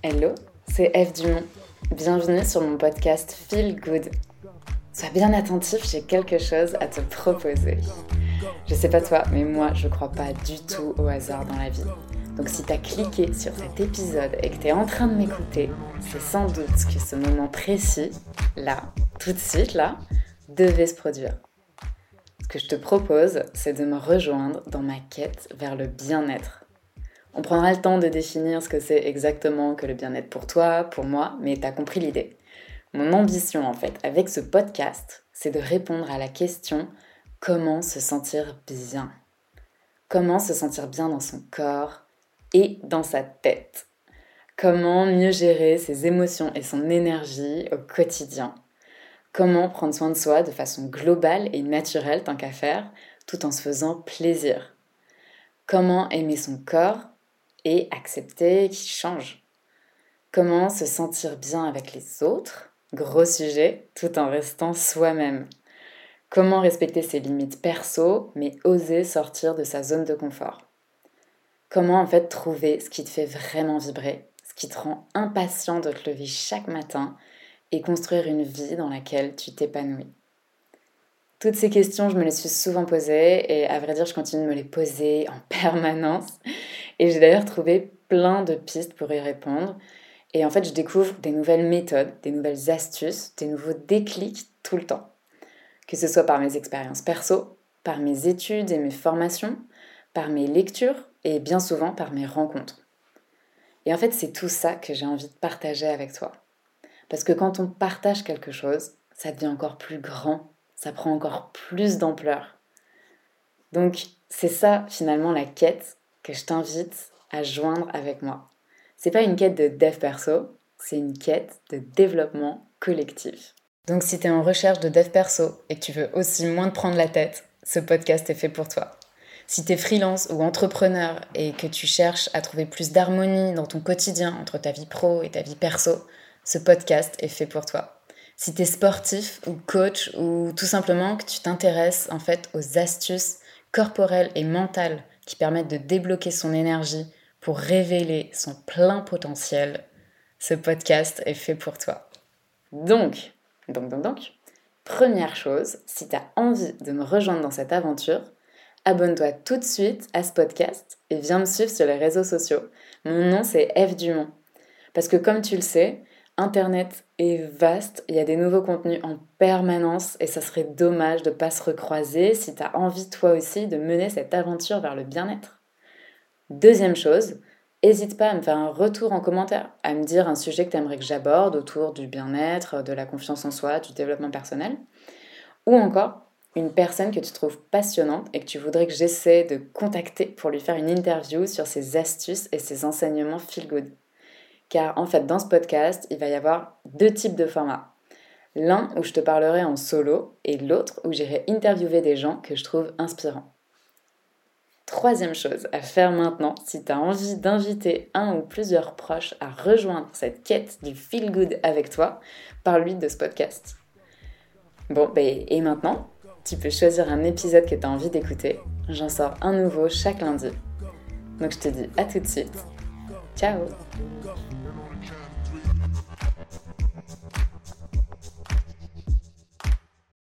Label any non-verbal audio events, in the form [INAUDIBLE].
Hello, c'est Eve Dumont. Bienvenue sur mon podcast Feel Good. Sois bien attentif, j'ai quelque chose à te proposer. Je sais pas toi, mais moi je crois pas du tout au hasard dans la vie. Donc si t'as cliqué sur cet épisode et que t'es en train de m'écouter, c'est sans doute que ce moment précis, là, tout de suite là, devait se produire. Ce que je te propose, c'est de me rejoindre dans ma quête vers le bien-être. On prendra le temps de définir ce que c'est exactement que le bien-être pour toi, pour moi, mais t'as compris l'idée. Mon ambition en fait avec ce podcast, c'est de répondre à la question comment se sentir bien? Comment se sentir bien dans son corps et dans sa tête? Comment mieux gérer ses émotions et son énergie au quotidien? Comment prendre soin de soi de façon globale et naturelle tant qu'à faire, tout en se faisant plaisir? Comment aimer son corps accepter qu'il change. Comment se sentir bien avec les autres, gros sujet, tout en restant soi-même. Comment respecter ses limites perso, mais oser sortir de sa zone de confort? Comment en fait trouver ce qui te fait vraiment vibrer, ce qui te rend impatient de te lever chaque matin et construire une vie dans laquelle tu t'épanouis? Toutes ces questions, je me les suis souvent posées et à vrai dire, je continue de me les poser en [LAUGHS] permanence. Et j'ai d'ailleurs trouvé plein de pistes pour y répondre. Et en fait, je découvre des nouvelles méthodes, des nouvelles astuces, des nouveaux déclics tout le temps. Que ce soit par mes expériences perso, par mes études et mes formations, par mes lectures et bien souvent par mes rencontres. Et en fait, c'est tout ça que j'ai envie de partager avec toi. Parce que quand on partage quelque chose, ça devient encore plus grand ça prend encore plus d'ampleur. Donc c'est ça finalement la quête que je t'invite à joindre avec moi. C'est pas une quête de dev perso, c'est une quête de développement collectif. Donc si tu es en recherche de dev perso et que tu veux aussi moins te prendre la tête, ce podcast est fait pour toi. Si tu freelance ou entrepreneur et que tu cherches à trouver plus d'harmonie dans ton quotidien entre ta vie pro et ta vie perso, ce podcast est fait pour toi si tu sportif ou coach ou tout simplement que tu t'intéresses en fait aux astuces corporelles et mentales qui permettent de débloquer son énergie pour révéler son plein potentiel, ce podcast est fait pour toi. Donc, donc, donc, donc, première chose, si tu as envie de me rejoindre dans cette aventure, abonne-toi tout de suite à ce podcast et viens me suivre sur les réseaux sociaux. Mon nom c'est Eve Dumont. Parce que comme tu le sais, Internet est vaste, il y a des nouveaux contenus en permanence et ça serait dommage de ne pas se recroiser si tu as envie toi aussi de mener cette aventure vers le bien-être. Deuxième chose, n'hésite pas à me faire un retour en commentaire, à me dire un sujet que tu aimerais que j'aborde autour du bien-être, de la confiance en soi, du développement personnel, ou encore une personne que tu trouves passionnante et que tu voudrais que j'essaie de contacter pour lui faire une interview sur ses astuces et ses enseignements feel good car en fait dans ce podcast, il va y avoir deux types de formats. L'un où je te parlerai en solo et l'autre où j'irai interviewer des gens que je trouve inspirants. Troisième chose à faire maintenant, si tu as envie d'inviter un ou plusieurs proches à rejoindre cette quête du feel good avec toi, parle-lui de ce podcast. Bon, ben, et maintenant, tu peux choisir un épisode que tu as envie d'écouter. J'en sors un nouveau chaque lundi. Donc je te dis à tout de suite. Ciao